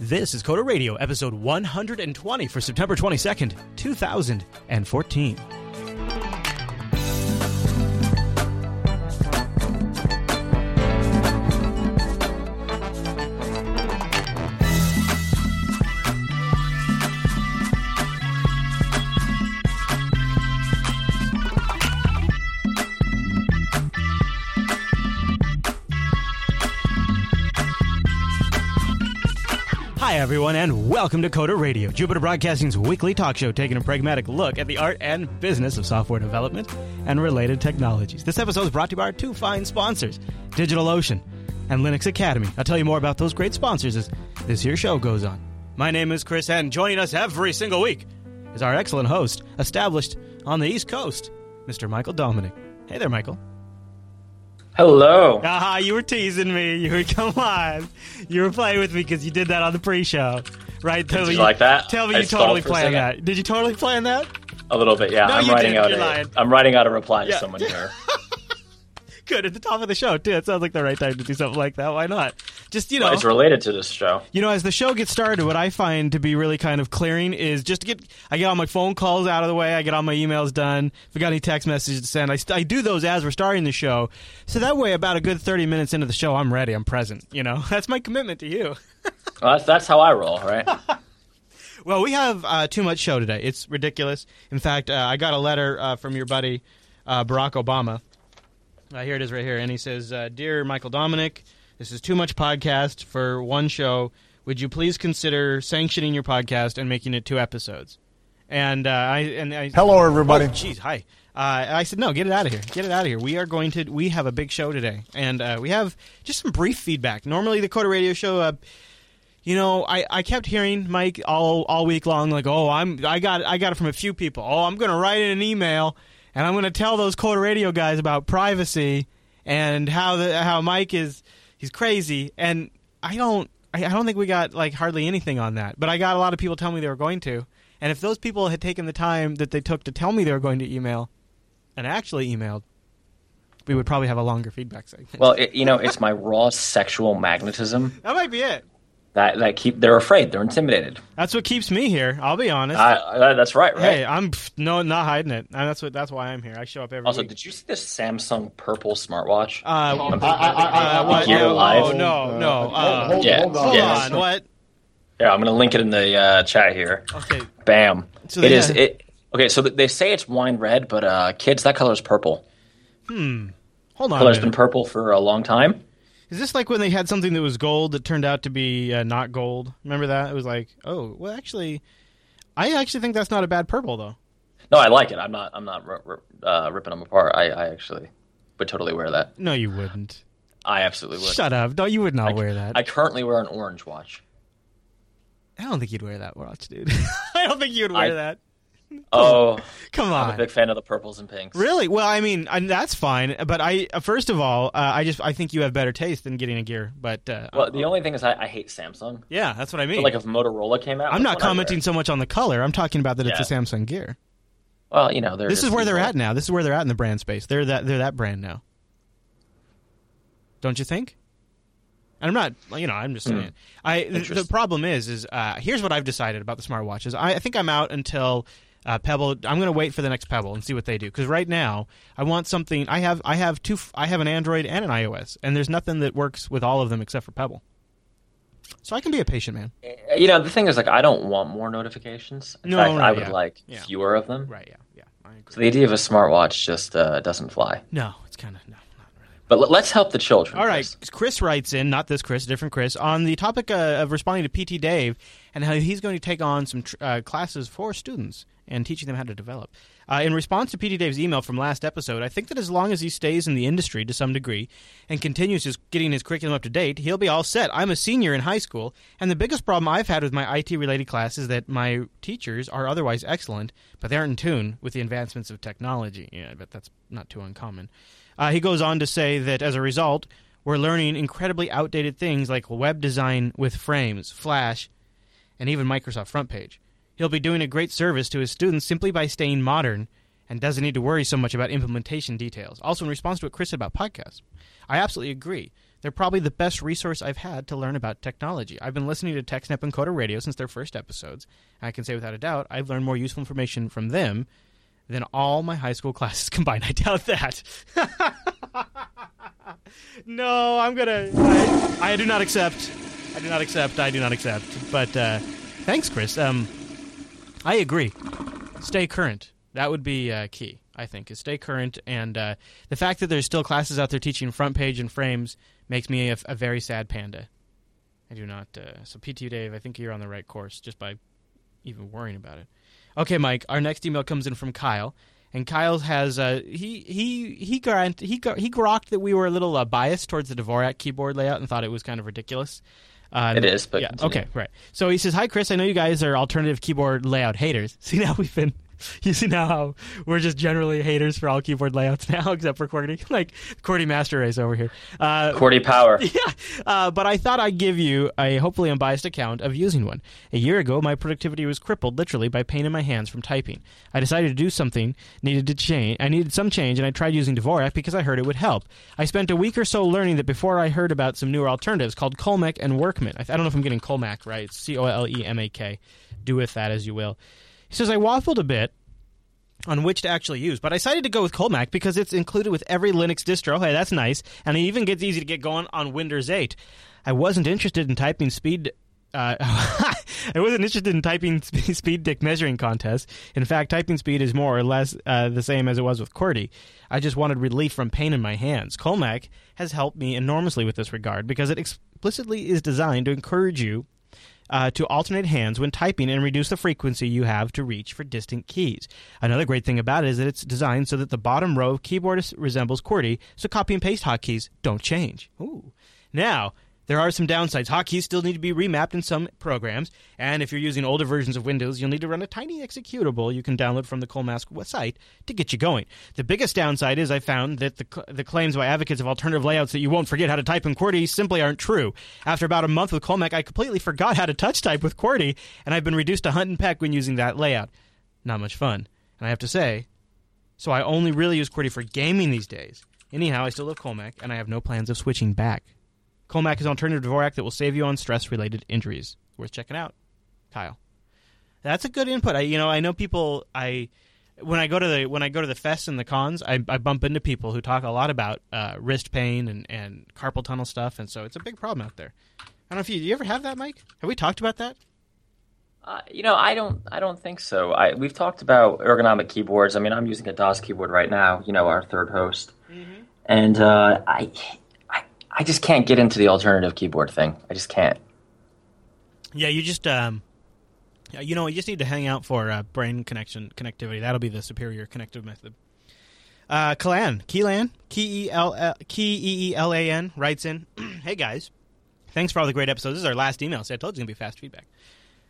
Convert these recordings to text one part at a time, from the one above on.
This is Coder Radio, episode 120 for September 22nd, 2014. Everyone, and welcome to Coder Radio, Jupiter Broadcasting's weekly talk show taking a pragmatic look at the art and business of software development and related technologies. This episode is brought to you by our two fine sponsors, DigitalOcean and Linux Academy. I'll tell you more about those great sponsors as this here show goes on. My name is Chris, and joining us every single week is our excellent host, established on the East Coast, Mr. Michael Dominic. Hey there, Michael. Hello. Ah, you were teasing me. You were come on. You were playing with me because you did that on the pre-show, right? Tell Did me you like that? Tell me I you totally planned that. Did you totally plan that? A little bit, yeah. No, I'm writing didn't. out You're a. lying. am writing out a reply Yeah. to someone here. Good at the top of the show too. It sounds like the right time to do something like that. Why not? Just you know, it's related to this show. you know, as the show gets started, what I find to be really kind of clearing is just to get I get all my phone calls out of the way. I get all my emails done. If I got any text messages to send, I, I do those as we're starting the show. So that way, about a good thirty minutes into the show, I'm ready. I'm present. You know, that's my commitment to you. Well, that's, that's how I roll, right? Well, we have uh, too much show today. It's ridiculous. In fact, uh, I got a letter uh, from your buddy uh, Barack Obama. Uh, here it is, right here, and he says, uh, "Dear Michael Dominic, this is too much podcast for one show. Would you please consider sanctioning your podcast and making it two episodes?" And uh, I and I, Hello, everybody. Oh, jeez, hi. Uh, I said, no, get it out of here. Get it out of here. We are going to. We have a big show today, and uh, we have just some brief feedback. Normally, the Coder Radio Show. Uh, you know, I, I kept hearing Mike all all week long, like, oh, I'm I got I got it from a few people. Oh, I'm going to write in an email, and I'm going to tell those Coder Radio guys about privacy and how the how Mike is he's crazy. And I don't I, I don't think we got like hardly anything on that. But I got a lot of people tell me they were going to. And if those people had taken the time that they took to tell me they were going to email, and actually emailed, we would probably have a longer feedback segment. well, it, you know, it's my raw sexual magnetism that might be it. That that keep. They're afraid. They're intimidated. That's what keeps me here. I'll be honest. I, I, that's right, right? Hey, I'm no not hiding it. And that's what that's why I'm here. I show up every also, week. did you see this Samsung purple smartwatch? Uh, I'm- uh, what? Gear no, Oh, no, no. Uh, hold, yeah, hold on. hold on. What? yeah, I'm gonna link it in the uh, chat here. Okay. Bam. So it they is it. Okay, so they say it's wine red, but uh, kids, that color is purple. Hmm hold on. Color's been purple for a long time. Is this like when they had something that was gold that turned out to be uh, not gold? Remember that? It was like, oh, well, actually, I actually think that's not a bad purple though. No, I like it. I'm not. I'm not r- r- uh, ripping them apart. I, I actually would totally wear that. No, you wouldn't. I absolutely would. Shut up. No, you would not I, wear that. I currently wear an orange watch. I don't think you'd wear that watch, dude. I don't think you'd wear I- that. Oh, Come on! I'm a big fan of the purples and pinks. Really? Well, I mean, I, that's fine. But I, uh, first of all, uh, I just I think you have better taste than getting a gear. But uh, Well, the only thing is, I, I hate Samsung. yeah, that's what I mean. Like if Motorola came out, I'm not commenting so much on the color. I'm talking about that it's a Samsung gear. Well, you know, This is where they're at now. This is where they're at in the brand space. They're that they're that brand now. Don't you think? And I'm not, you know, I'm just saying. Hmm. it. I the, the problem is, is uh, here's what I've decided about the smartwatches. I, I think I'm out until uh, Pebble. I'm going to wait for the next Pebble and see what they do. Because right now, I want something. I have I have two. I have an Android and an iOS, and there's nothing that works with all of them except for Pebble. So I can be a patient man. You know, the thing is, like, I don't want more notifications. In No, fact, right, I would yeah. like Yeah. fewer of them. Right? Yeah. Yeah. I agree. So the idea of a smartwatch just uh, doesn't fly. No, it's kind of no. But let- let's help the children. All right, Chris. Chris writes in, not this Chris, different Chris, on the topic uh, of responding to PT Dave and how he's going to take on some tr- uh, classes for students and teaching them how to develop. Uh, in response to PT Dave's email from last episode, I think that as long as he stays in the industry to some degree and continues his getting his curriculum up to date, he'll be all set. I'm a senior in high school, and the biggest problem I've had with my IT related class is that my teachers are otherwise excellent, but they aren't in tune with the advancements of technology. Yeah, I bet that's not too uncommon. Uh, he goes on to say that as a result, we're learning incredibly outdated things like web design with frames, Flash, and even Microsoft Front Page. He'll be doing a great service to his students simply by staying modern and doesn't need to worry so much about implementation details. Also, in response to what Chris said about podcasts, I absolutely agree. They're probably the best resource I've had to learn about technology. I've been listening to TechSnap and Coder Radio since their first episodes. And I can say without a doubt, I've learned more useful information from them than all my high school classes combined. I doubt that. no, I'm gonna. I, I, do not accept. I do not accept. I do not accept. But uh, thanks, Chris. Um, I agree. Stay current. That would be uh, key. I think is stay current, and uh, the fact that there's still classes out there teaching front page and frames makes me a, a very sad panda. I do not. Uh, so PT Dave, I think you're on the right course just by even worrying about it. Okay, Mike. Our next email comes in from Kyle, and Kyle has uh, he he he grant he he grokked that we were a little uh, biased towards the Dvorak keyboard layout and thought it was kind of ridiculous. Uh, it is, but yeah, continue. okay, right. So he says, "Hi, Chris. I know you guys are alternative keyboard layout haters. See now we've been you see now how we're just generally haters for all keyboard layouts now, except for QWERTY, like QWERTY Master Race over here. Uh, QWERTY Power. Yeah, uh, but I thought I'd give you a hopefully unbiased account of using one. A year ago, my productivity was crippled literally by pain in my hands from typing. I decided to do something, needed to change. I needed some change, and I tried using Dvorak because I heard it would help. I spent a week or so learning that before I heard about some newer alternatives called Colemak and Workman. I, I don't know if I'm getting Colemak right. C O L E M A K. Do with that as you will. He says I waffled a bit on which to actually use. But I decided to go with Colemak because it's included with every Linux distro. Hey, that's nice. And it even gets easy to get going on Windows 8. I wasn't interested in typing speed. Uh, I wasn't interested in typing speed dick measuring contests. In fact, typing speed is more or less uh, the same as it was with QWERTY. I just wanted relief from pain in my hands. Colemak has helped me enormously with this regard because it explicitly is designed to encourage you uh, to alternate hands when typing and reduce the frequency you have to reach for distant keys. Another great thing about it is that it's designed so that the bottom row of keyboard resembles QWERTY, so copy and paste hotkeys don't change. Ooh. Now, there are some downsides. Hotkeys still need to be remapped in some programs, and if you're using older versions of Windows, you'll need to run a tiny executable you can download from the Colemak website to get you going. The biggest downside is I found that the, the claims by advocates of alternative layouts that you won't forget how to type in QWERTY simply aren't true. After about a month with Colemak, I completely forgot how to touch type with QWERTY, and I've been reduced to hunt and peck when using that layout. Not much fun. And I have to say, so I only really use QWERTY for gaming these days. Anyhow, I still love Colemak, and I have no plans of switching back. Colemak is an alternative Dvorak that will save you on stress-related injuries. Worth checking out, Kyle. That's a good input. I, you know, I know people. I when I go to the when I go to the fests and the cons, I, I bump into people who talk a lot about uh, wrist pain and, and carpal tunnel stuff, and so it's a big problem out there. I don't know if you, you ever have that, Mike. Have we talked about that? Uh, you know, I don't. I don't think so. I we've talked about ergonomic keyboards. I mean, I'm using a Das Keyboard right now. You know, our third host, mm-hmm. and uh, I I just can't get into the alternative keyboard thing. I just can't. Yeah, you just um, you know, you just need to hang out for uh, brain connection connectivity. That'll be the superior connective method. Uh, Keelan, Keelan, K L K L A N writes in, "Hey guys, thanks for all the great episodes. This is our last email, so I told you it's gonna be fast feedback."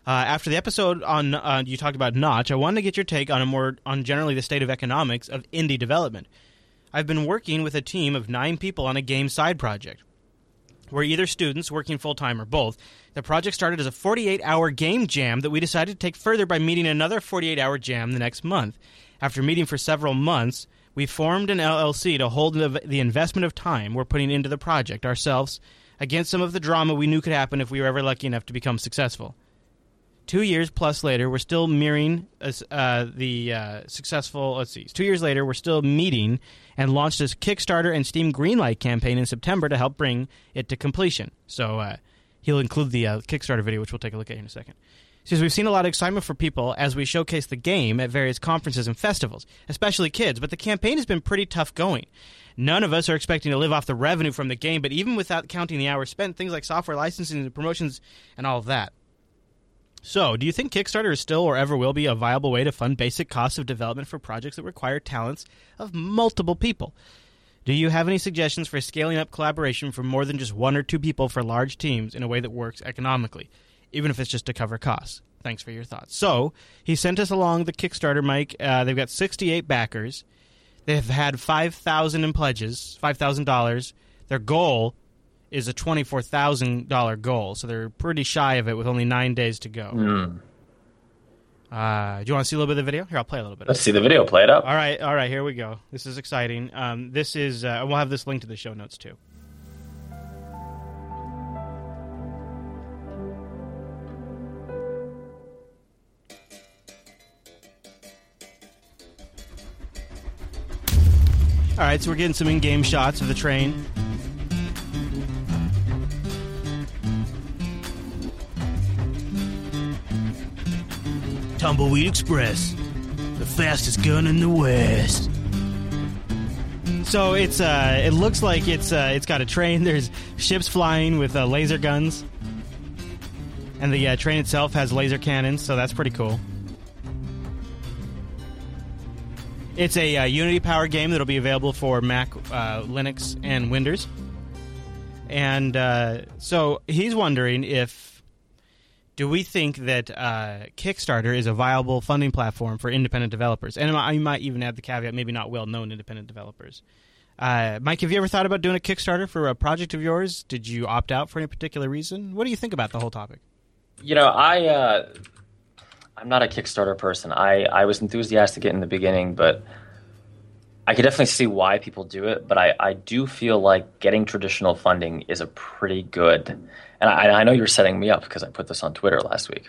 Uh, after the episode on uh, you talked about Notch, I wanted to get your take on a more on generally the state of economics of indie development. I've been working with a team of nine people on a game side project. We're either students working full time or both. The project started as a 48 hour game jam that we decided to take further by meeting another 48 hour jam the next month. After meeting for several months, we formed an LLC to hold the investment of time we're putting into the project ourselves against some of the drama we knew could happen if we were ever lucky enough to become successful. Two years plus later, we're still mirroring uh, the uh, successful. Let's see. Two years later, we're still meeting and launched this Kickstarter and Steam Greenlight campaign in September to help bring it to completion. So uh, he'll include the uh, Kickstarter video, which we'll take a look at in a second. Says we've seen a lot of excitement for people as we showcase the game at various conferences and festivals, especially kids. But the campaign has been pretty tough going. None of us are expecting to live off the revenue from the game, but even without counting the hours spent, things like software licensing and promotions and all of that. So, do you think Kickstarter is still or ever will be a viable way to fund basic costs of development for projects that require talents of multiple people? Do you have any suggestions for scaling up collaboration from more than just one or two people for large teams in a way that works economically, even if it's just to cover costs? Thanks for your thoughts. So, he sent us along the Kickstarter, Mike. Uh, they've got 68 backers. They've had 5,000 in pledges, $5,000. Their goal is a twenty-four thousand dollar goal. So they're pretty shy of it with only nine days to go. Mm. Uh, do you want to see a little bit of the video? Here, I'll play a little bit. Let's see the video. Play it up. All right, all right. Here we go. This is exciting. Um, this is. Uh, we'll have this link to the show notes too. All right, so we're getting some in-game shots of the train. Tumbleweed Express, the fastest gun in the West. So it's uh, it looks like it's uh, it's got a train. There's ships flying with uh, laser guns, and the uh, train itself has laser cannons. So that's pretty cool. It's a uh, Unity powered game that'll be available for Mac, uh, Linux, and Windows. And uh, so he's wondering if do we think that uh, Kickstarter is a viable funding platform for independent developers? And I might even add the caveat, maybe not well known independent developers. Uh, Mike, have you ever thought about doing a Kickstarter for a project of yours? Did you opt out for any particular reason? What do you think about the whole topic? You know, I uh, I'm not a Kickstarter person. I, I was enthusiastic in the beginning, but I could definitely see why people do it. But I, I do feel like getting traditional funding is a pretty good, and I, I know you're setting me up because I put this on Twitter last week.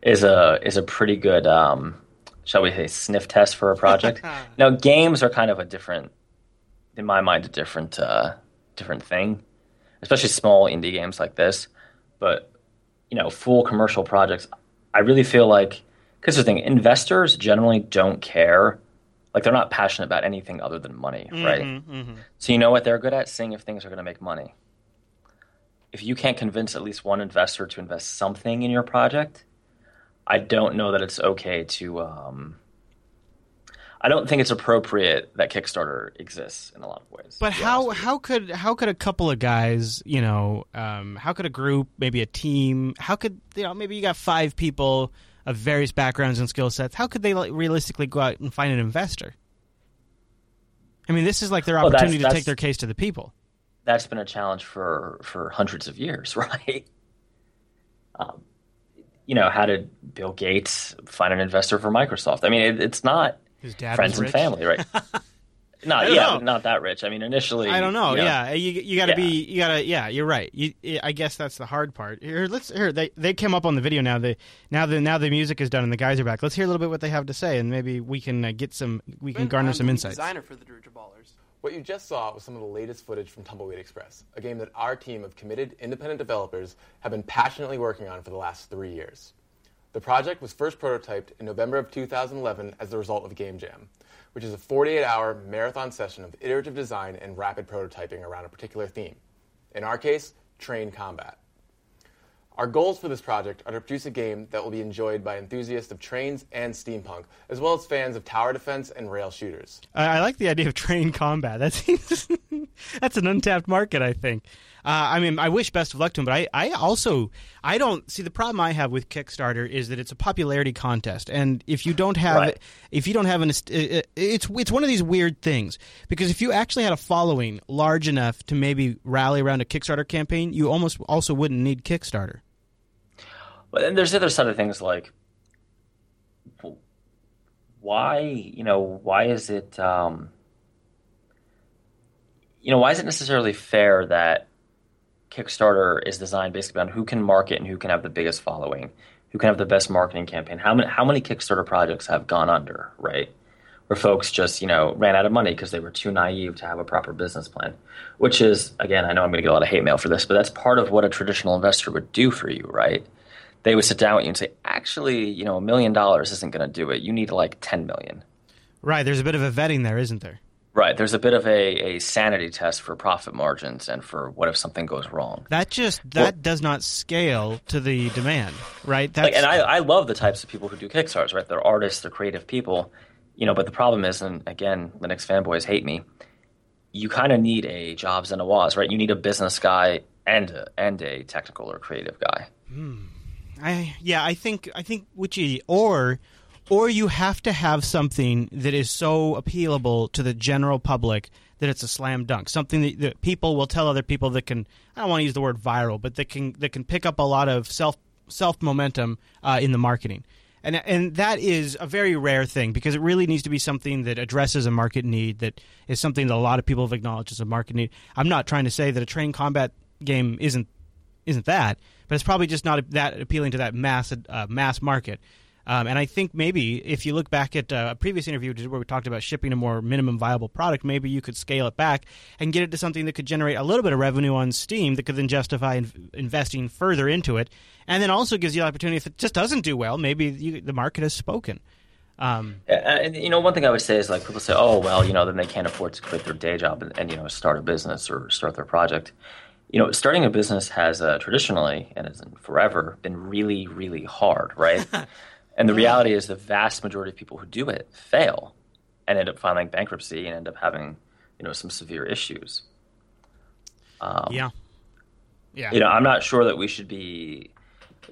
Is a is a pretty good, um, shall we say, sniff test for a project. now, games are kind of a different, in my mind, a different uh, different thing, especially small indie games like this. But you know, full commercial projects, I really feel like because the thing, investors generally don't care. Like they're not passionate about anything other than money, Mm-hmm, right? So you know what they're good at? Seeing if things are going to make money. If you can't convince at least one investor to invest something in your project, I don't know that it's okay to. Um, I don't think it's appropriate that Kickstarter exists in a lot of ways. But how honest with you. how could how could a couple of guys, you know, um, how could a group, maybe a team, how could you know, maybe you got five people of various backgrounds and skill sets. How could they like, realistically go out and find an investor? I mean, this is like their Well, that's- opportunity to that's- take their case to the people. That's been a challenge for for hundreds of years, right? Um, you know, how did Bill Gates find an investor for Microsoft? I mean, it, it's not His dad friends and family, right? not yeah, know. not that rich. I mean, initially, I don't know. you know, yeah, you you got to Yeah. be you got to yeah. You're right. You, I guess that's the hard part. Here, let's here. They they came up on the video now. They now the now the music is done and the guys are back. Let's hear a little bit what they have to say and maybe we can uh, get some we can garner I'm some the insights. Designer for the Druidra Ballers. What you just saw was some of the latest footage from Tumbleweed Express, a game that our team of committed independent developers have been passionately working on for the last three years. The project was first prototyped in November of 2011 as the result of Game Jam, which is a 48 hour marathon session of iterative design and rapid prototyping around a particular theme. In our case, train combat. Our goals for this project are to produce a game that will be enjoyed by enthusiasts of trains and steampunk, as well as fans of tower defense and rail shooters. I, I like the idea of train combat. That seems that's an untapped market. I think. Uh, I mean, I wish best of luck to him, but I, I also I don't see the problem I have with Kickstarter is that it's a popularity contest, and if you don't have Right. if you don't have an it- it's it's one of these weird things because if you actually had a following large enough to maybe rally around a Kickstarter campaign, you almost also wouldn't need Kickstarter. But then there's the other side of things like why, you know, why is it um you know, why is it necessarily fair that Kickstarter is designed basically on who can market and who can have the biggest following, who can have the best marketing campaign? How many how many Kickstarter projects have gone under, right? Where folks just, you know, ran out of money because they were too naive to have a proper business plan. Which is, again, I know I'm going to get a lot of hate mail for this, but that's part of what a traditional investor would do for you, right? They would sit down with you and say, actually, you know, a million dollars isn't going to do it. You need like 10 million. Right? There's a bit of a vetting there, isn't there? Right. There's a bit of a, a sanity test for profit margins and for what if something goes wrong. That just that does not scale to the demand, right? That's Like, and I, I love the types of people who do Kickstarters, right? They're artists, they're creative people, you know. But the problem is, and again, Linux fanboys hate me. You kind of need a Jobs and a Woz, right? You need a business guy and a, and a technical or creative guy. Hmm. I yeah, I think I think which or or you have to have something that is so appealable to the general public that it's a slam dunk. Something that, that people will tell other people that can I don't want to use the word viral, but that can that can pick up a lot of self self momentum uh, in the marketing. And and that is a very rare thing because it really needs to be something that addresses a market need that is something that a lot of people have acknowledged as a market need. I'm not trying to say that a train combat game isn't isn't that, but it's probably just not that appealing to that mass uh, mass market. Um, and I think maybe if you look back at uh, a previous interview where we talked about shipping a more minimum viable product, maybe you could scale it back and get it to something that could generate a little bit of revenue on Steam that could then justify in- investing further into it. And then also gives you the opportunity if it just doesn't do well, maybe you, the market has spoken. Um, and, you know, one thing I would say is like people say, "Oh, well, you know, then they can't afford to quit their day job and, and you know start a business or start their project." You know, starting a business has uh, traditionally and has forever been really, really hard, right? And the reality is, the vast majority of people who do it fail and end up filing bankruptcy and end up having, you know, some severe issues. Um, yeah. Yeah. You know, I'm not sure that we should be.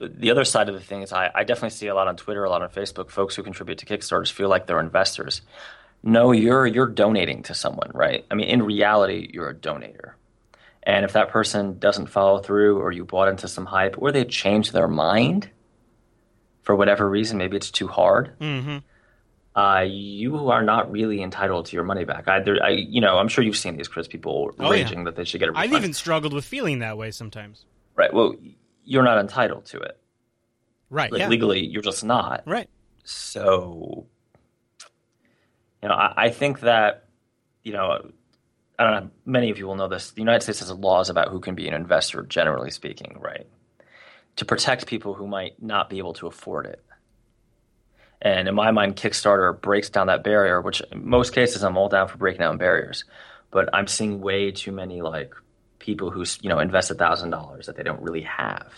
The other side of the thing is, I, I definitely see a lot on Twitter, a lot on Facebook. Folks who contribute to Kickstarters feel like they're investors. No, you're you're donating to someone, right? I mean, in reality, you're a donator. And if that person doesn't follow through, or you bought into some hype, or they change their mind, for whatever reason, maybe it's too hard. Mm-hmm. Uh, you are not really entitled to your money back. I, there, I, you know, I'm sure you've seen these, Chris. People oh, raging yeah. that they should get a refund. I've even struggled with feeling that way sometimes. Right. Well, you're not entitled to it. Right. Like yeah. legally, you're just not. Right. So, you know, I, I think that, you know, know. Many of you will know this. The United States has laws about who can be an investor, generally speaking, right? to protect people who might not be able to afford it. And in my mind, Kickstarter breaks down that barrier, which in most cases I'm all down for breaking down barriers. But I'm seeing way too many like people who you know invest a thousand dollars that they don't really have,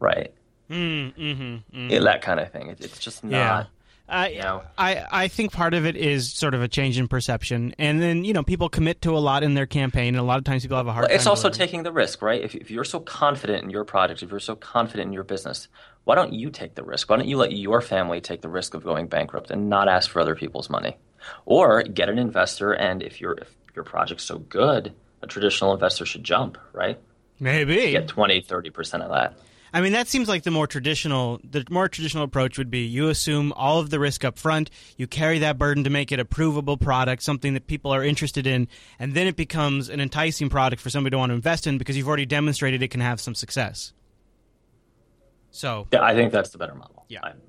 right? Mm, mm-hmm, mm-hmm. that kind of thing. It, it's just not. Yeah. Uh, you know? I, I think part of it is sort of a change in perception, and then you know people commit to a lot in their campaign, and a lot of times people have a hard. Well, it's also taking the risk, right? If, if you're so confident in your project, if you're so confident in your business, why don't you take the risk? Why don't you let your family take the risk of going bankrupt and not ask for other people's money, or get an investor? And if your if your project's so good, a traditional investor should jump, right? Maybe get 20, 30 percent of that. I mean, that seems like the more traditional. The more traditional approach would be you assume all of the risk up front, you carry that burden to make it a provable product, something that people are interested in, and then it becomes an enticing product for somebody to want to invest in because you've already demonstrated it can have some success. So, yeah, I think that's the better model. Yeah. I'm-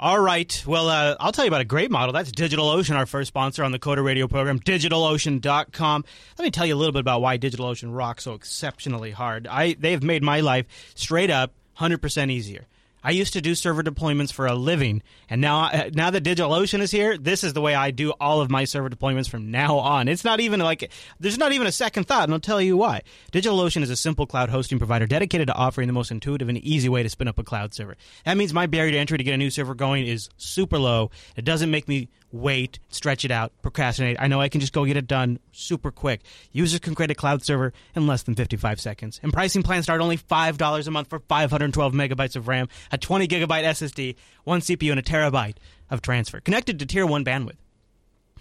all right. Well, uh, I'll tell you about a great model. That's DigitalOcean, our first sponsor on the Coder Radio program, DigitalOcean.com. Let me tell you a little bit about why DigitalOcean rocks so exceptionally hard. I They've made my life straight up 100% easier. I used to do server deployments for a living, and now uh, now that DigitalOcean is here, this is the way I do all of my server deployments from now on. It's not even like there's not even a second thought, and I'll tell you why. DigitalOcean is a simple cloud hosting provider dedicated to offering the most intuitive and easy way to spin up a cloud server. That means my barrier to entry to get a new server going is super low. It doesn't make me wait, stretch it out, procrastinate. I know I can just go get it done super quick. Users can create a cloud server in less than 55 seconds. And pricing plans start only $5 a month for 512 megabytes of RAM, a 20 gigabyte SSD, one CPU, and a terabyte of transfer. Connected to tier 1 bandwidth.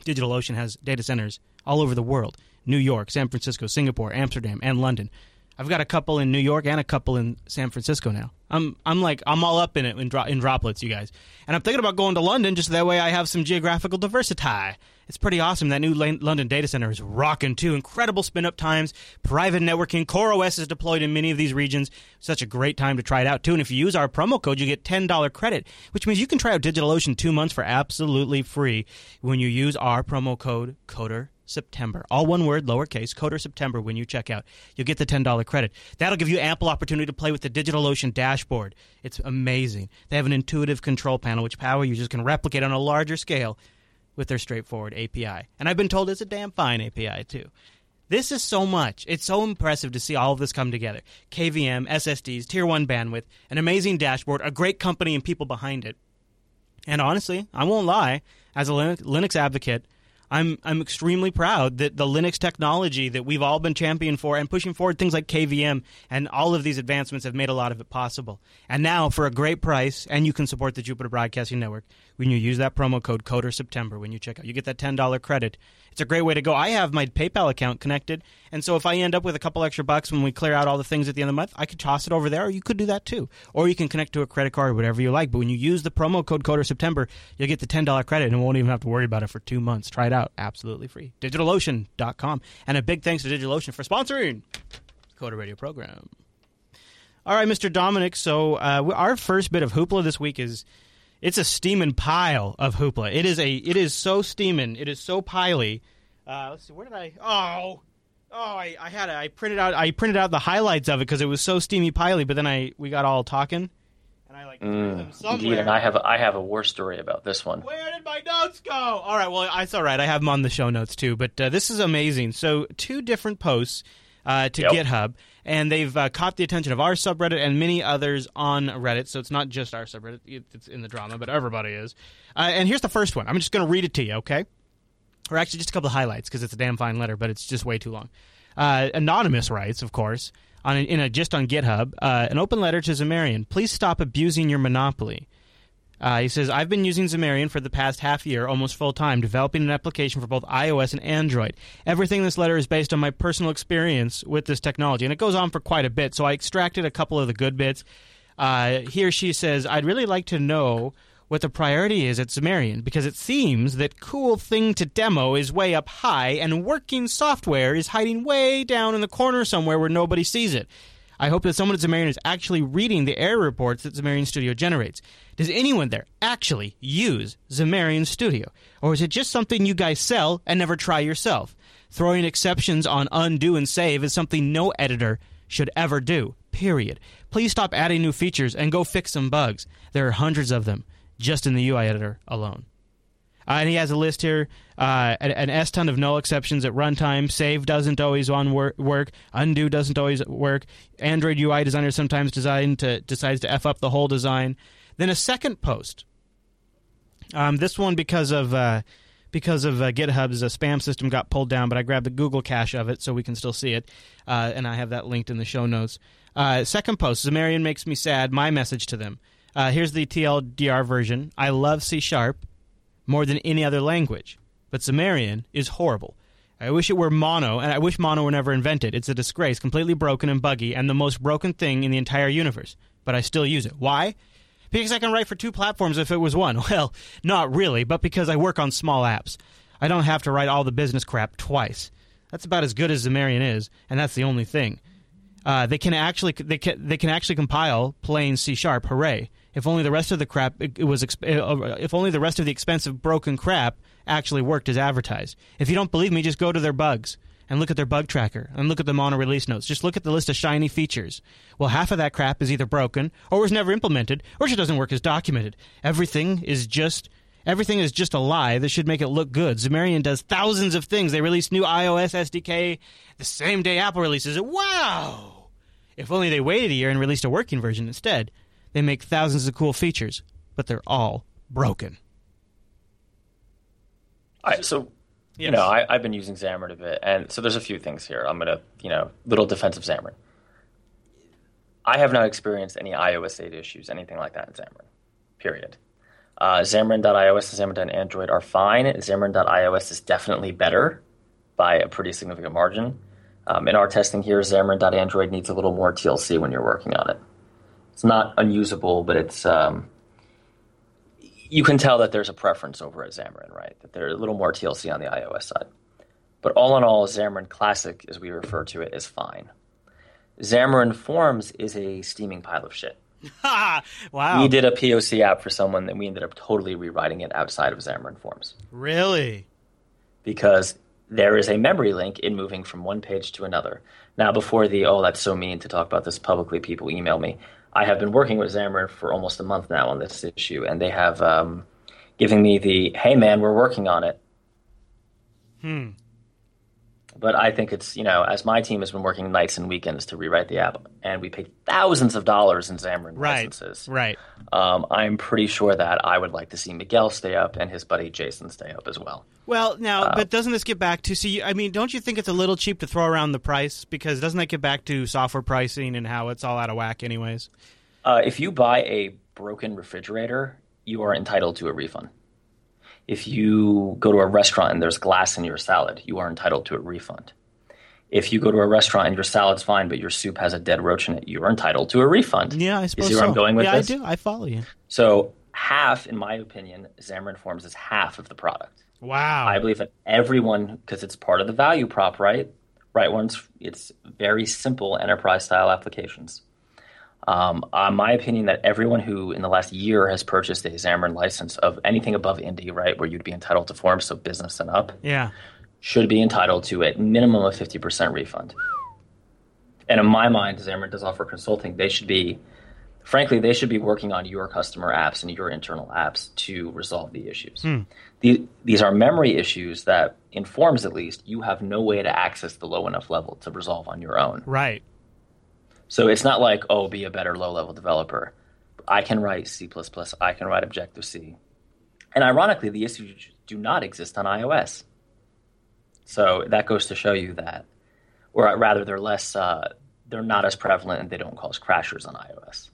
DigitalOcean has data centers all over the world New York, San Francisco, Singapore, Amsterdam, and London. I've got a couple in New York and a couple in San Francisco now. I'm I'm like I'm all up in it in, dro- in droplets, you guys. And I'm thinking about going to London just that way I have some geographical diversity. It's pretty awesome. That new London data center is rocking too. Incredible spin up times, private networking. CoreOS is deployed in many of these regions. Such a great time to try it out too. And if you use our promo code, you get ten dollar credit, which means you can try out DigitalOcean two months for absolutely free when you use our promo code Coder September. All one word, lowercase, Coder September when you check out. You'll get the $10 credit. That'll give you ample opportunity to play with the DigitalOcean dashboard. It's amazing. They have an intuitive control panel which power users can replicate on a larger scale with their straightforward API. And I've been told it's a damn fine API too. This is so much. It's so impressive to see all of this come together. KVM, SSDs, tier 1 bandwidth, an amazing dashboard, a great company and people behind it. And honestly, I won't lie, as a Linux advocate, I'm I'm extremely proud that the Linux technology that we've all been championing for and pushing forward things like KVM and all of these advancements have made a lot of it possible. And now for a great price, and you can support the Jupiter Broadcasting Network when you use that promo code Coder September when you check out. You get that ten dollar credit it's a great way to go. I have my PayPal account connected, and so if I end up with a couple extra bucks when we clear out all the things at the end of the month, I could toss it over there, or you could do that too. Or you can connect to a credit card, whatever you like. But when you use the promo code Coder September, you'll get the $10 credit and won't even have to worry about it for two months. Try it out. Absolutely free. DigitalOcean.com. And a big thanks to DigitalOcean for sponsoring Coder Radio program. All right, Mr. Dominic. So uh, our first bit of hoopla this week is It's a steaming pile of hoopla. It is a. It is so steaming. It is so piley. Uh, let's see. Where did I? Oh, oh! I, I had it. I printed out. I printed out the highlights of it because it was so steamy piley. But then I we got all talking, and I like threw them somewhere. Mm, Indeed, and I have I have a war story about this one. Where did my notes go? All right, well, it's all right. I have them on the show notes too. But uh, this is amazing. So, two different posts uh, to Yep. GitHub, and they've uh, caught the attention of our subreddit and many others on Reddit. So it's not just our subreddit; it's in the drama, but everybody is. Uh, and here's the first one. I'm just going to read it to you, okay? Or actually, just a couple of highlights because it's a damn fine letter, but it's just way too long. Uh, Anonymous writes, of course, on in a, just on GitHub, uh, an open letter to Xamarin. Please stop abusing your monopoly. Uh, he says, I've been using Xamarin for the past half year, almost full time, developing an application for both iOS and Android. Everything in this letter is based on my personal experience with this technology, and it goes on for quite a bit, so I extracted a couple of the good bits. Uh, or she says, I'd really like to know what the priority is at Xamarin, because it seems that cool thing to demo is way up high, and working software is hiding way down in the corner somewhere where nobody sees it. I hope that someone at Xamarin is actually reading the error reports that Xamarin Studio generates. Does anyone there actually use Xamarin Studio? Or is it just something you guys sell and never try yourself? Throwing exceptions on undo and save is something no editor should ever do. Period. Please stop adding new features and go fix some bugs. There are hundreds of them just in the UI editor alone. Uh, and he has a list here: uh, an, S ton of null exceptions at runtime. Save doesn't always on wor- work. Undo doesn't always work. Android UI designer sometimes design to decides to f up the whole design. Then a second post. Um, this one because of uh, because of uh, GitHub's uh, spam system got pulled down, but I grabbed the Google cache of it so we can still see it, uh, and I have that linked in the show notes. Second post: Xamarin makes me sad. My message to them. Here's the TLDR version. I love C sharp more than any other language, but Xamarin is horrible. I wish it were mono, and I wish mono were never invented. It's a disgrace, completely broken and buggy, and the most broken thing in the entire universe. But I still use it. Why? Because I can write for two platforms if it was one. Well, not really, but because I work on small apps. I don't have to write all the business crap twice. That's about as good as Xamarin is, and that's the only thing. Uh, they can actually they can they can actually compile plain C sharp. Hooray! If only the rest of the crap it, was exp- uh, if only the rest of the expensive broken crap actually worked as advertised. If you don't believe me, just go to their bugs and look at their bug tracker and look at the mono release notes. Just look at the list of shiny features. Well, half of that crap is either broken or was never implemented or just doesn't work as documented. Everything is just everything is just a lie that should make it look good. Xamarin does thousands of things. They release new iOS SDK the same day Apple releases it. Wow! If only they waited a year and released a working version instead. They make thousands of cool features, but they're all broken. I, so, you know, I, I've been using Xamarin a bit, and so there's a few things here. I'm gonna, you know, little defense of Xamarin. I have not experienced any iOS 8 issues, anything like that in Xamarin. Period. Uh, Xamarin.iOS and Xamarin.android are fine. Xamarin.iOS is definitely better by a pretty significant margin. Um, in our testing here, Xamarin.android needs a little more TLC when you're working on it. It's not unusable, but it's um, you can tell that there's a preference over at Xamarin, right? That there's a little more TLC on the iOS side. But all in all, Xamarin Classic, as we refer to it, is fine. Xamarin Forms is a steaming pile of shit. Ha! wow. We did a POC app for someone, and we ended up totally rewriting it outside of Xamarin Forms Really? because there is a memory leak in moving from one page to another. Now, before the oh, that's so mean to talk about this publicly, people email me. I have been working with Xamarin for almost a month now on this issue, and they have um, given me the hey, man, we're working on it. Hmm. But I think it's, you know, as my team has been working nights and weekends to rewrite the app, and we paid thousands of dollars in Xamarin Right. licenses. Right. Um, I'm pretty sure that I would like to see Miguel stay up and his buddy Jason stay up as well. Well, now, but doesn't this get back to see? I mean, don't you think it's a little cheap to throw around the price? Because doesn't that get back to software pricing and how it's all out of whack, anyways? Uh, if you buy a broken refrigerator, you are entitled to a refund. If you go to a restaurant and there's glass in your salad, you are entitled to a refund. If you go to a restaurant and your salad's fine, but your soup has a dead roach in it, you are entitled to a refund. Yeah, I suppose You see where so. I'm going with yeah, this? I do. I follow you. So half, in my opinion, Xamarin Forms is half of the product. Wow. I believe that everyone, because it's part of the value prop, right? Right ones, it's very simple enterprise style applications. Um, uh, my opinion that everyone who in the last year has purchased a Xamarin license of anything above Indy, right, where you'd be entitled to forms, so business and up, Yeah. should be entitled to a minimum of 50% refund. And in my mind, Xamarin does offer consulting. They should be, frankly, they should be working on your customer apps and your internal apps to resolve the issues. The, these are memory issues that, in forms at least, you have no way to access the low enough level to resolve on your own. Right. So it's not like, oh, be a better low level developer. I can write C, I can write Objective C. And ironically, the issues do not exist on iOS. So that goes to show you that, or rather, they're less, uh, they're not as prevalent and they don't cause crashers on iOS.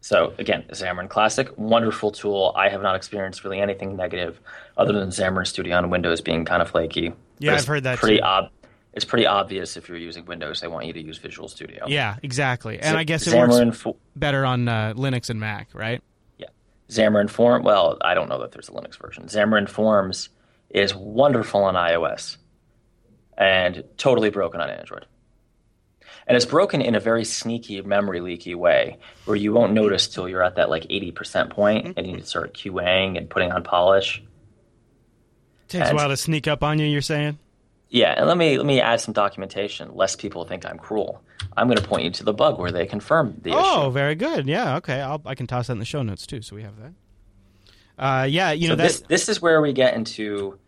So again, Xamarin Classic, wonderful tool. I have not experienced really anything negative other than Xamarin Studio on Windows being kind of flaky. Yeah, I've heard that Pretty too. ob- It's pretty obvious if you're using Windows, they want you to use Visual Studio. Yeah, exactly. And So I guess it Xamarin works fo- better on uh, Linux and Mac, right? Yeah. Xamarin Form, well, I don't know that there's a Linux version. Xamarin Forms is wonderful on iOS and totally broken on Android. And it's broken in a very sneaky, memory leaky way where you won't notice till you're at that like 80% point and you need to start QAing and putting on polish. Takes a while to sneak up on you. You're saying? Yeah, and let me let me add some documentation, lest people think I'm cruel. I'm going to point you to the bug where they confirm the Oh, issue. Oh, very good. Yeah. Okay. I'll, I can toss that in the show notes too, so we have that. Uh, yeah. You so know this this is where we get into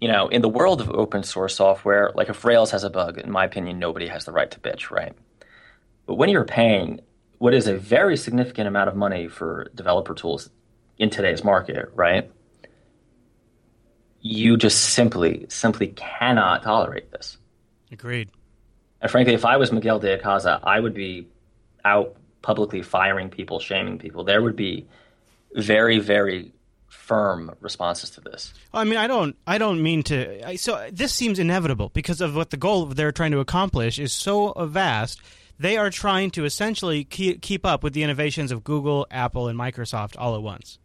you know in the world of open source software like if rails has a bug in my opinion nobody has the right to bitch right but when you're paying what is a very significant amount of money for developer tools in today's market right you just simply simply cannot tolerate this agreed. and frankly if i was miguel de Icaza, i would be out publicly firing people shaming people there would be very very firm responses to this Well, I mean, I don't, I don't mean to. I, so this seems inevitable because of what the goal they're trying to accomplish is so vast. They are trying to essentially keep, keep up with the innovations of Google, Apple, and Microsoft all at once.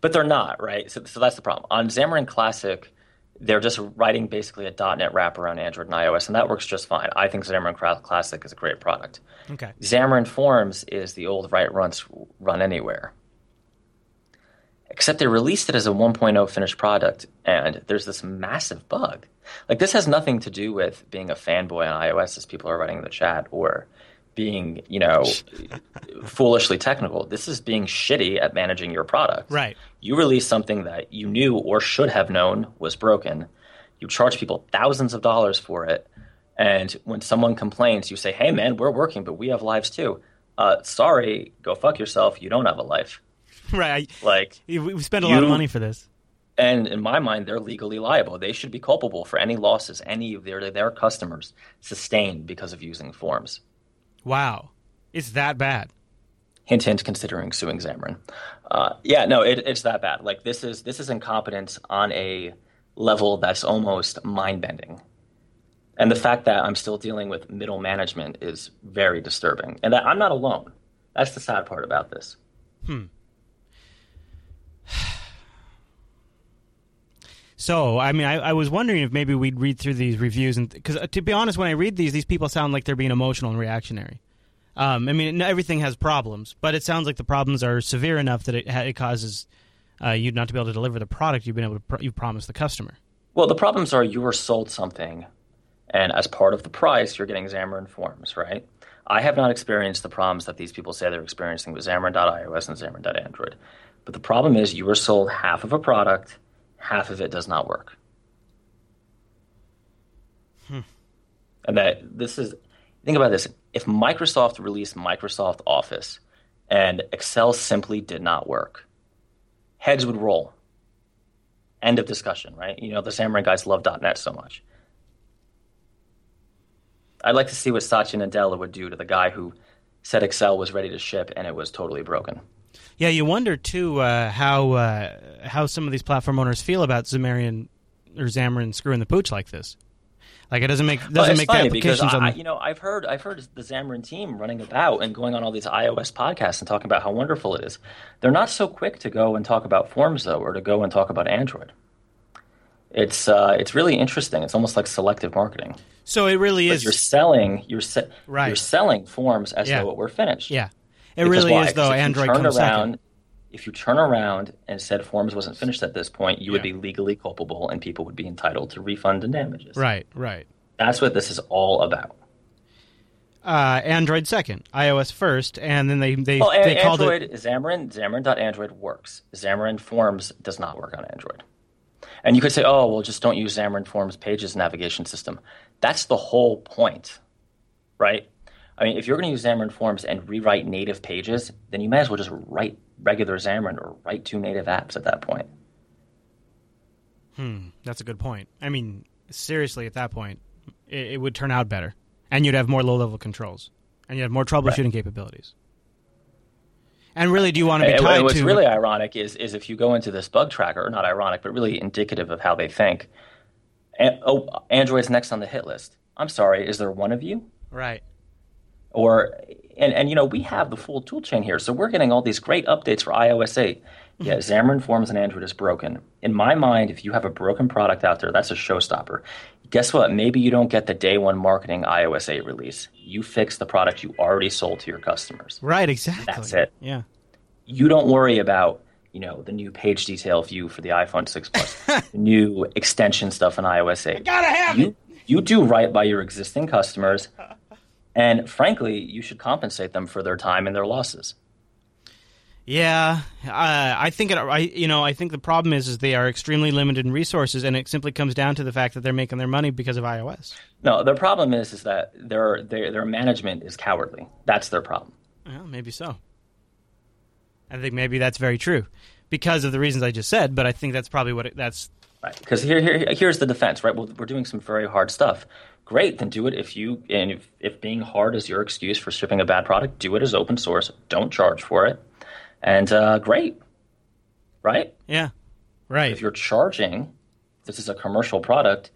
But they're not, right? So, so that's the problem. On Xamarin Classic, they're just writing basically a .NET wrapper on Android and iOS, and that works just fine. I think Xamarin Classic is a great product. Okay. Xamarin Forms is the old write runs run anywhere. Except they released it as a 1.0 finished product, and there's this massive bug. Like this has nothing to do with being a fanboy on iOS, as people are writing in the chat, or being, you know, foolishly technical. This is being shitty at managing your product. Right. You release something that you knew or should have known was broken. You charge people thousands of dollars for it, and when someone complains, you say, "Hey, man, we're working, but we have lives too." Uh, sorry, go fuck yourself. You don't have a life. Right. Like, We spend a lot of money for this. and in my mind, they're legally liable. They should be culpable for any losses any of their their customers sustained because of using forms. Wow. It's that bad. Hint, hint. Considering suing Xamarin. Uh, yeah, no, it, it's that bad. Like this is this is incompetence on a level that's almost mind bending. And the fact that I'm still dealing with middle management is very disturbing, and that I'm not alone. That's the sad part about this. So, I mean, I, I was wondering if maybe we'd read through these reviews, and because to be honest, when I read these, these people sound like they're being emotional and reactionary. Um, I mean, everything has problems, but it sounds like the problems are severe enough that it, it causes uh, you not to be able to deliver the product you've been able to pr- you promised the customer. Well, the problems are you were sold something, and as part of the price, you're getting Xamarin Forms, right? I have not experienced the problems that these people say they're experiencing with Xamarin.iOS and Xamarin.android. But the problem is you were sold half of a product, half of it does not work. Hmm. And that this is, think about this. If Microsoft released Microsoft Office and Excel simply did not work, heads would roll. End of discussion, right? You know, the Xamarin guys love .NET so much. I'd like to see what Satya Nadella would do to the guy who said Excel was ready to ship and it was totally broken. Yeah, you wonder too uh, how uh, how some of these platform owners feel about Xamarin or Xamarin screwing the pooch like this. Like it doesn't make doesn't Well, make the applications I, on I- the, you know I've heard I've heard the Xamarin team running about and going on all these iOS podcasts and talking about how wonderful it is. They're not so quick to go and talk about Forms though, or to go and talk about Android. It's uh, it's really interesting. It's almost like selective marketing. So it really But is. you're selling you're se- Right. you're selling forms as Yeah. though it were finished. yeah, it Because really why? is though. Android comes around, second. If you turn around and said forms wasn't finished at this point, you would be legally culpable and people would be entitled to refund and damages. Right, right. That's what this is all about. Uh, Android second, iOS first, and then they they Well, they called Android, it. Xamarin, Xamarin.android works. Xamarin Forms does not work on Android. And you could say, oh, well, just don't use Xamarin Forms Pages navigation system. That's the whole point, right? I mean, if you're going to use Xamarin Forms and rewrite native pages, then you might as well just write regular Xamarin or write two native apps at that point. Hmm, that's a good point. I mean, seriously, at that point, it, it would turn out better, and you'd have more low level controls, and you'd have more troubleshooting capabilities. And really, do you want to be And tied what's to? really ironic is, is if you go into this bug tracker, not ironic, but really indicative of how they think. And, oh, Android's next on the hit list. I'm sorry, is there one of you? right. Or and and you know we have the full tool chain here. So we're getting all these great updates for ios 8 mm-hmm. yeah xamarin forms and android is broken. In my mind if you have a broken product out there that's a showstopper. Guess what? Maybe you don't get the day one marketing ios 8 release. You fix the product you already sold to your customers. Right. Exactly. That's it. Yeah. you don't worry about you know the new page detail view for the iphone 6 plus the new extension stuff in ios 8 Gotta have you, you do right by your existing customers uh-huh. And frankly you should compensate them for their time and their losses Yeah, uh, I think it. I you know I think the problem is is they are extremely limited in resources, and it simply comes down to the fact that they're making their money because of iOS. no their problem is is that their their, their management is cowardly that's their problem Well, maybe so. I think maybe that's very true because of the reasons I just said. But I think that's probably what it, that's. right because here, here here's the defense right well, we're doing some very hard stuff great then do it if you and if, if being hard is your excuse for shipping a bad product do it as open source don't charge for it and uh, great right Yeah, right. if you're charging, this is a commercial product,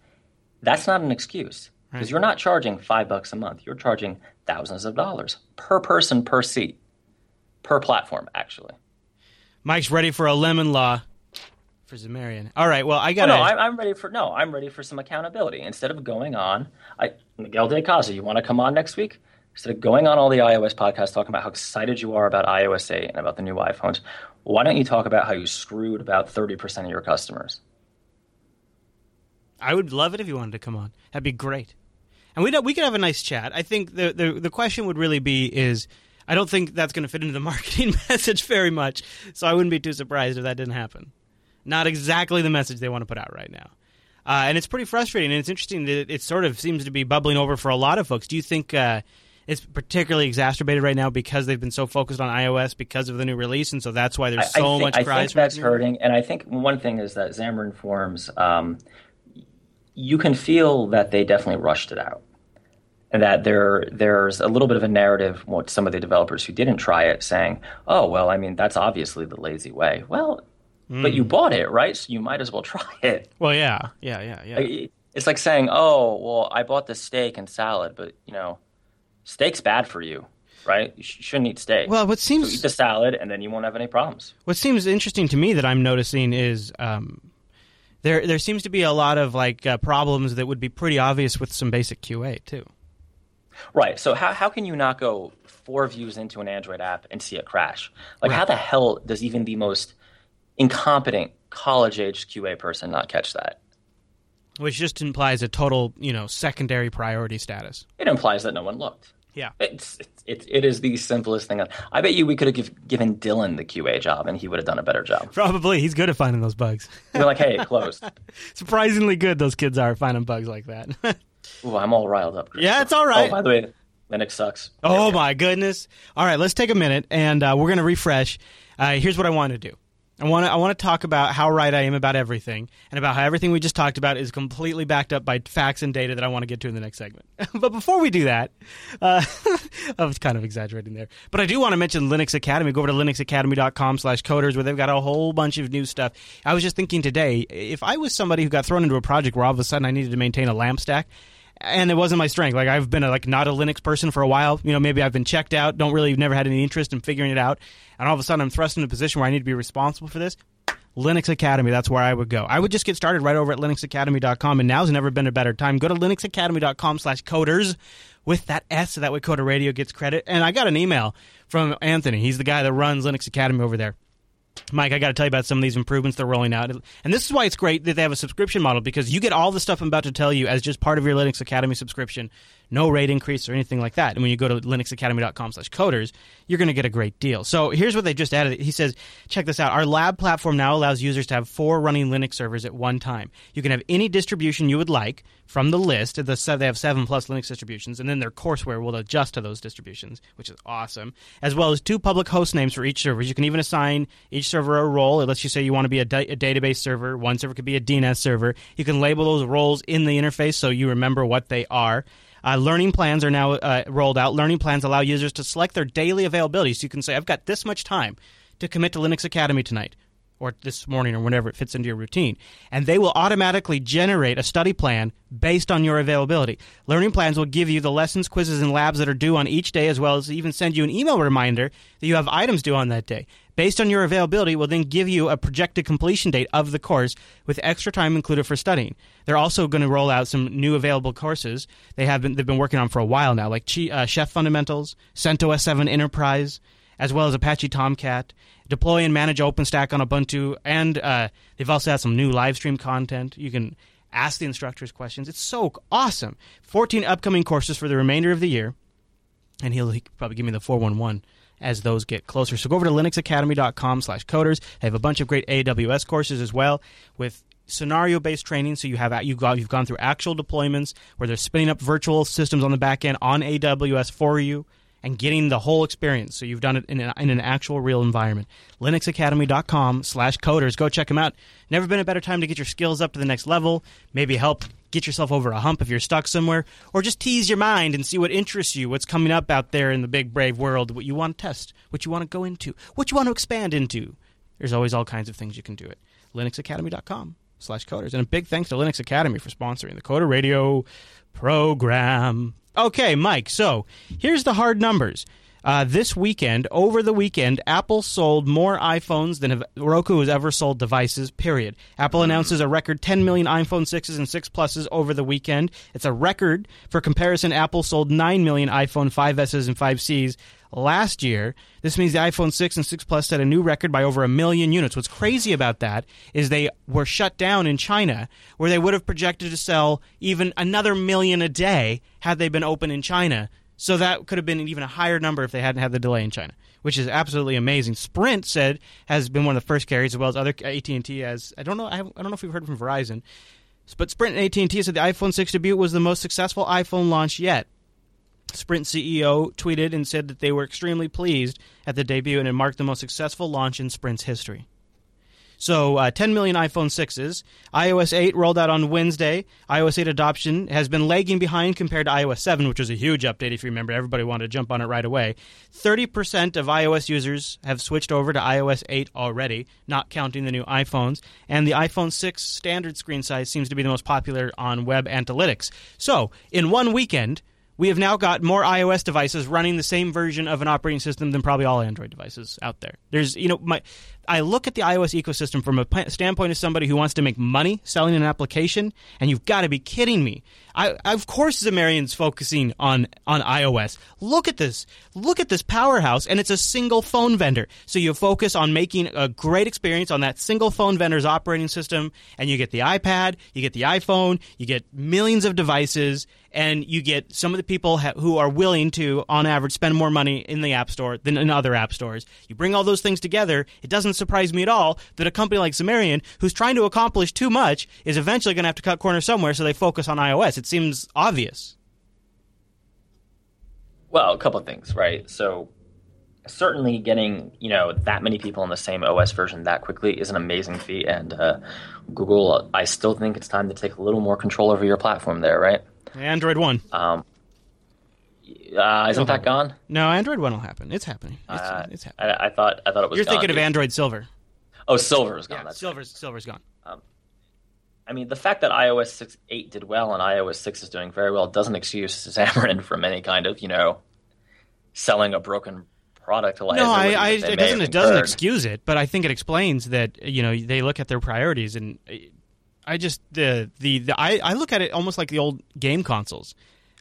that's not an excuse. Because you're not charging five bucks a month. You're charging thousands of dollars per person per seat, per platform, actually. Mike's ready for a lemon law for Xamarin. All right. Well, I Oh, got no, I'm, I'm ready for no. I'm ready for some accountability. Instead of going on, I, Miguel de Icaza, you want to come on next week? Instead of going on all the iOS podcasts talking about how excited you are about iOS 8 and about the new iPhones, why don't you talk about how you screwed about 30% of your customers? I would love it if you wanted to come on. That'd be great. And we we could have a nice chat. I think the the the question would really be is I don't think that's going to fit into the marketing message very much. So I wouldn't be too surprised if that didn't happen. Not exactly the message they want to put out right now. Uh, and it's pretty frustrating, and it's interesting that it, it sort of seems to be bubbling over for a lot of folks. Do you think uh, it's particularly exacerbated right now because they've been so focused on iOS because of the new release, and so that's why there's so I think, much I think that's hurting, and I think one thing is that Xamarin Forms, um, you can feel that they definitely rushed it out, and that there there's a little bit of a narrative with some of the developers who didn't try it, saying, "Oh, well, I mean, that's obviously the lazy way." Well, but you bought it, right? So you might as well try it. Well, yeah, yeah, yeah, yeah. Like, It's like saying, "Oh, well, I bought the steak and salad, but you know, steak's bad for you." Right? You sh- shouldn't eat steak. well, what seems So eat the salad, and then you won't have any problems. What seems interesting to me that I'm noticing is um, there there seems to be a lot of like uh, problems that would be pretty obvious with some basic QA too. Right. So how how can you not go four views into an Android app and see it crash? Like how the hell does even the most incompetent college aged QA person not catch that? Which just implies a total, you know, secondary priority status. It implies that no one looked. Yeah. It's it, it, it is the simplest thing. I bet you we could have give, given Dylan the QA job and he would have done a better job. Probably. He's good at finding those bugs. We're like, hey, closed. Surprisingly good those kids are finding bugs like that. Ooh, I'm all riled up. Chris. Yeah, it's all right. Oh, by the way, Linux sucks. oh my goodness. All right, let's take a minute and uh, we're going to refresh. Uh, here's what I want to do. I want to I want to talk about how right I am about everything, and about how everything we just talked about is completely backed up by facts and data that I want to get to in the next segment. but before we do that, uh, I was kind of exaggerating there. But I do want to mention Linux Academy. Go over to linuxacademy.com/coders where they've got a whole bunch of new stuff. I was just thinking today, if I was somebody who got thrown into a project where all of a sudden I needed to maintain a lamp stack, and it wasn't my strength. Like I've been a, like not a Linux person for a while. You know, maybe I've been checked out. Don't really never had any interest in figuring it out. And all of a sudden, I'm thrust in a position where I need to be responsible for this. Linux Academy. That's where I would go. I would just get started right over at linuxacademy.com, and now's never been a better time. Go to linuxacademy.com slash coders with that S, so that way Coder Radio gets credit. And I got an email from Anthony. He's the guy that runs Linux Academy over there. Mike, I got to tell you about some of these improvements they're rolling out. And this is why it's great that they have a subscription model because you get all the stuff I'm about to tell you as just part of your Linux Academy subscription. No rate increase or anything like that. And when you go to linuxacademy.com slash coders, you're going to get a great deal. So here's what they just added. He says, check this out. Our lab platform now allows users to have four running Linux servers at one time. You can have any distribution you would like from the list. The, they have seven plus Linux distributions, and then their courseware will adjust to those distributions, which is awesome, as well as two public host names for each server. You can even assign each server a role. It lets you say you want to be a, da- a database server. One server could be a DNS server. You can label those roles in the interface so you remember what they are. Uh, learning plans are now uh, rolled out. Learning plans allow users to select their daily availability. So you can say, I've got this much time to commit to Linux Academy tonight or this morning or whenever it fits into your routine. And they will automatically generate a study plan based on your availability. Learning plans will give you the lessons, quizzes, and labs that are due on each day, as well as even send you an email reminder that you have items due on that day. Based on your availability, will then give you a projected completion date of the course with extra time included for studying. They're also going to roll out some new available courses they have been they've been working on for a while now, like uh, Chef Fundamentals, CentOS 7 Enterprise, as well as Apache Tomcat deploy and manage OpenStack on Ubuntu, and uh, they've also had some new live stream content. You can ask the instructors questions. It's so awesome. 14 upcoming courses for the remainder of the year, and he'll, he'll probably give me the 411 as those get closer. So go over to linuxacademy.com slash coders. They have a bunch of great AWS courses as well with scenario-based training. So you have you've, got, you've gone through actual deployments where they're spinning up virtual systems on the back end on AWS for you and getting the whole experience. So you've done it in, a, in an actual real environment. LinuxAcademy.com slash coders. Go check them out. Never been a better time to get your skills up to the next level. Maybe help get yourself over a hump if you're stuck somewhere, or just tease your mind and see what interests you, what's coming up out there in the big brave world, what you want to test, what you want to go into, what you want to expand into. There's always all kinds of things you can do it. LinuxAcademy.com slash coders. And a big thanks to Linux Academy for sponsoring the Coder Radio program. Okay, Mike. So here's the hard numbers. Uh, this weekend, over the weekend, Apple sold more iPhones than Roku has ever sold devices, period. Apple announces a record 10 million iPhone 6s and 6 Pluses over the weekend. It's a record. For comparison, Apple sold 9 million iPhone 5s and 5Cs last year. This means the iPhone 6 and 6 Plus set a new record by over a million units. What's crazy about that is they were shut down in China, where they would have projected to sell even another million a day had they been open in China. So that could have been even a higher number if they hadn't had the delay in China, which is absolutely amazing. Sprint said has been one of the first carriers, as well as other AT and T. As I don't know, I, I don't know if we've heard from Verizon, but Sprint and AT and T said the iPhone 6 debut was the most successful iPhone launch yet. Sprint CEO tweeted and said that they were extremely pleased at the debut and it marked the most successful launch in Sprint's history. So, uh, 10 million iPhone 6s. iOS 8 rolled out on Wednesday. iOS 8 adoption has been lagging behind compared to iOS 7, which was a huge update, if you remember. Everybody wanted to jump on it right away. 30% of iOS users have switched over to iOS 8 already, not counting the new iPhones. And the iPhone 6 standard screen size seems to be the most popular on web analytics. So, in one weekend, we have now got more iOS devices running the same version of an operating system than probably all Android devices out there. There's, you know, my I look at the iOS ecosystem from a standpoint of somebody who wants to make money selling an application, and you've got to be kidding me. I, of course, Xamarin's focusing on on iOS. Look at this. Look at this powerhouse, and it's a single phone vendor. So you focus on making a great experience on that single phone vendor's operating system, and you get the iPad, you get the iPhone, you get millions of devices, and you get some of the people ha- who are willing to, on average, spend more money in the App Store than in other app stores. You bring all those things together, it doesn't surprise me at all that a company like Xamarin, who's trying to accomplish too much, is eventually going to have to cut corners somewhere, so they focus on iOS. It seems obvious. Well, a couple of things, right? So certainly getting you know that many people on the same OS version that quickly is an amazing feat, and uh, Google, I still think it's time to take a little more control over your platform there, right? Android One. Um, uh, isn't that gone? No, Android One will happen. It's happening. It's, Uh, it's happening. I, I thought I thought it was. You're gone, thinking of. Android Silver. Oh, Silver is gone. Yeah, That's Silver's Silver's gone. I mean, the fact that iOS 6, 8 did well and iOS 6 is doing very well doesn't excuse Xamarin from any kind of, you know, selling a broken product No. I, I it doesn't it doesn't excuse it, but I think it explains that you know they look at their priorities, and I just the the, the I, I look at it almost like the old game consoles.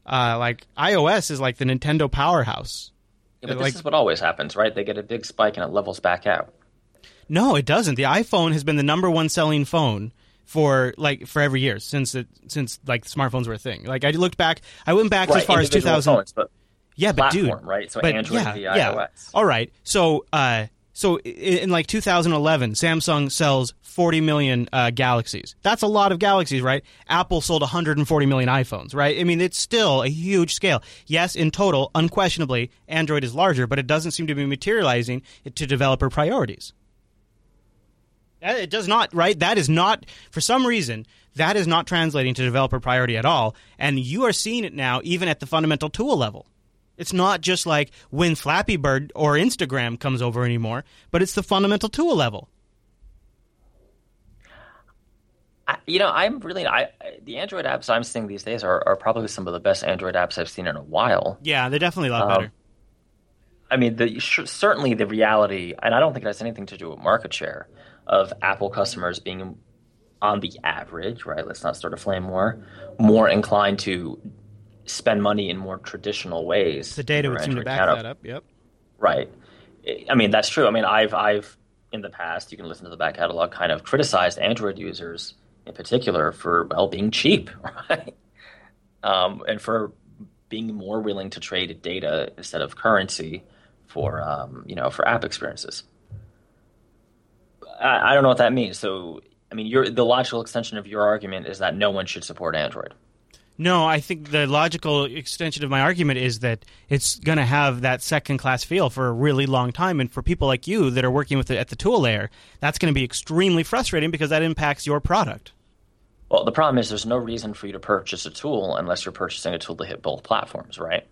Uh, like iOS is like the Nintendo powerhouse. Yeah, but like- this is what always happens, right? They get a big spike and it levels back out. No, it doesn't. The iPhone has been the number one selling phone for like for every year since it since like smartphones were a thing. Like I looked back, I went back right, as far as two individual phones, but Yeah, but platform, dude, right? So but Android yeah, yeah. iOS. All right. So, uh, so in, like 2011, Samsung sells 40 million uh, Galaxies. That's a lot of Galaxies, right? Apple sold 140 million iPhones, right? I mean, it's still a huge scale. Yes, in total, unquestionably, Android is larger, but it doesn't seem to be materializing to developer priorities. It does not, right? That is not, for some reason, that is not translating to developer priority at all. And you are seeing it now, even at the fundamental tool level. It's not just like when Flappy Bird or Instagram comes over anymore, but it's the fundamental tool level. I, you know, I'm really I the Android apps I'm seeing these days are, are probably some of the best Android apps I've seen in a while. Yeah, they're definitely a lot Um, better. I mean, the certainly the reality, and I don't think it has anything to do with market share of Apple customers being on the average, right? Let's not start a flame war. More inclined to spend money in more traditional ways. The data would seem to back that up. Yep. Right. I mean, that's true. I mean, I've I've in the past, you can listen to the back catalog, kind of criticized Android users in particular for well being cheap, right? Um, and for being more willing to trade data instead of currency for um, you know for app experiences. I, I don't know what that means. So, I mean, your the logical extension of your argument is that no one should support Android. No, I think the logical extension of my argument is that it's going to have that second class feel for a really long time. And for people like you that are working with it at the tool layer, that's going to be extremely frustrating because that impacts your product. Well, the problem is there's no reason for you to purchase a tool unless you're purchasing a tool to hit both platforms, right?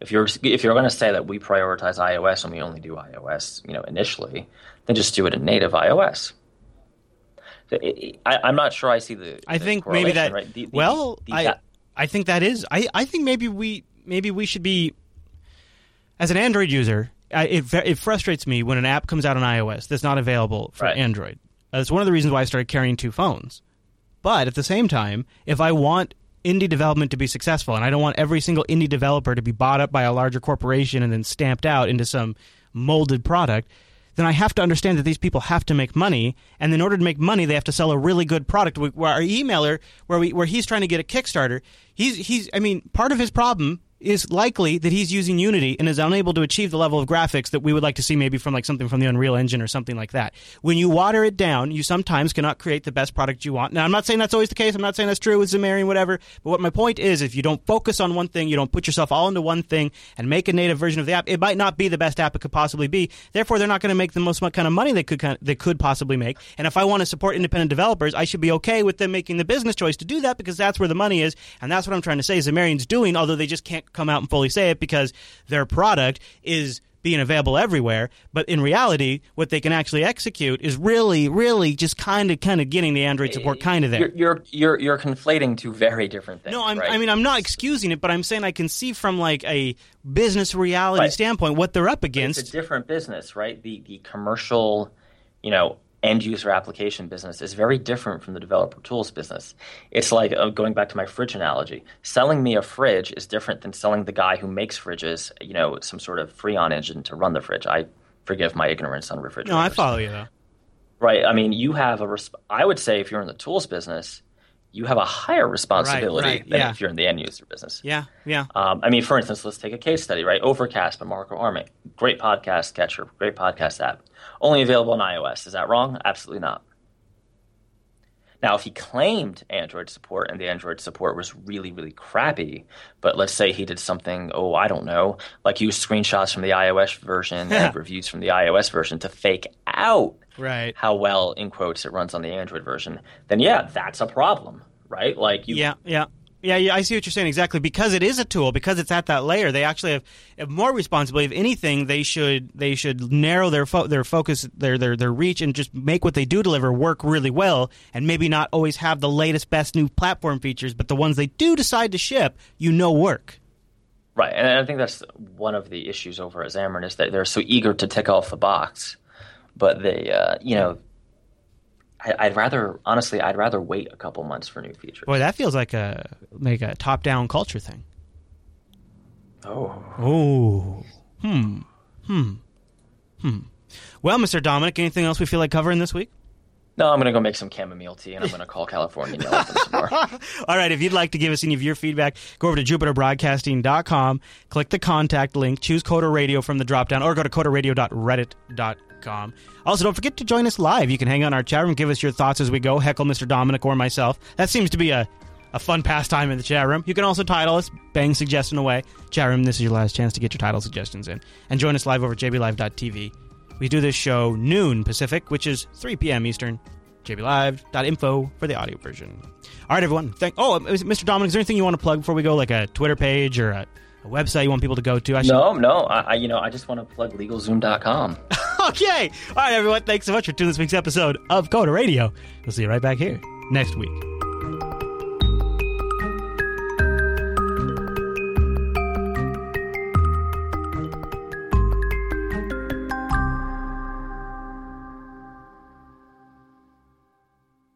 If you're if you're going to say that we prioritize iOS and we only do iOS, you know, initially, then just do it in native iOS. I, I'm not sure I see the. I the think maybe that. right? The- the- well, the- I I think that is. I I think maybe we maybe we should be as an Android user. I, it it frustrates me when an app comes out on iOS that's not available for Right. Android. That's one of the reasons why I started carrying two phones. But at the same time, if I want indie development to be successful, and I don't want every single indie developer to be bought up by a larger corporation and then stamped out into some molded product, then I have to understand that these people have to make money, and in order to make money, they have to sell a really good product. Our emailer, where we where he's trying to get a Kickstarter, he's he's. I mean, part of his problem is likely that he's using Unity and is unable to achieve the level of graphics that we would like to see maybe from like something from the Unreal Engine or something like that. When you water it down, you sometimes cannot create the best product you want. Now, I'm not saying that's always the case. I'm not saying that's true with Xamarin, whatever. But what my point is, if you don't focus on one thing, you don't put yourself all into one thing and make a native version of the app, it might not be the best app it could possibly be. Therefore, they're not going to make the most kind of money they could they could possibly make. And if I want to support independent developers, I should be okay with them making the business choice to do that because that's where the money is, and that's what I'm trying to say. Xamarin's doing, although they just can't come out and fully say it because their product is being available everywhere. But in reality, what they can actually execute is really, really just kind of, kind of getting the Android support eh, kind of there. You're, you're you're you're conflating two very different things. No, I'm, right? I mean I'm not excusing it, but I'm saying I can see from like a business reality Right. standpoint what they're up against. it's a different business, right? The the commercial, you know, end user application business is very different from the developer tools business. It's like uh, going back to my fridge analogy. Selling me a fridge is different than selling the guy who makes fridges, you know, some sort of Freon engine to run the fridge. I forgive my ignorance on refrigerators. no, I follow you though. Right. I mean, you have a. Resp- I would say if you're in the tools business, you have a higher responsibility right, than yeah. if you're in the end user business. Yeah, yeah. Um, I mean, for instance, let's take a case study, right? Overcast by Marco Arment. Great podcast catcher, great podcast app. Only available on iOS. Is that wrong? Absolutely not. Now, if he claimed Android support and the Android support was really, really crappy, but let's say he did something, oh, I don't know, like use screenshots from the iOS version and reviews from the iOS version to fake out Right. how well, in quotes, it runs on the Android version, then yeah, that's a problem, right? Like you, Yeah, yeah. Yeah, yeah, I see what you're saying exactly. Because it is a tool, because it's at that layer, they actually have, have more responsibility. If anything, they should they should narrow their fo- their focus, their their their reach, and just make what they do deliver work really well. And maybe not always have the latest, best new platform features, but the ones they do decide to ship, you know, work. Right, and I think that's one of the issues over at Xamarin is that they're so eager to tick off the box, but they, uh, you know, I, would rather honestly, I'd rather wait a couple months for new features. Boy, that feels like a like a top down culture thing. Oh, oh, hmm, hmm, hmm. Well, Mr. Dominick, anything else we feel like covering this week? No, I'm going to go make some chamomile tea and I'm going to call California and yell at them some more. All right. If you'd like to give us any of your feedback, go over to jupiterbroadcasting.com, click the contact link, choose Coder Radio from the dropdown, or go to Also, don't forget to join us live. You can hang on our chat room, give us your thoughts as we go, heckle Mr. Dominick or myself. That seems to be a, a fun pastime in the chat room. You can also title us, bang suggestion away. Chat room, this is your last chance to get your title suggestions in. And join us live over at jblive.tv. We do this show noon Pacific, which is 3 p.m. Eastern. jblive.info for the audio version. All right, everyone. Thank. Oh, um, Mr. Dominick, is there anything you want to plug before we go, like a Twitter page or a, a website you want people to go to? I should... No, no. I, I, you know, I just want to plug LegalZoom.com. okay. All right, everyone. Thanks so much for tuning this week's episode of Coder Radio. We'll see you right back here next week.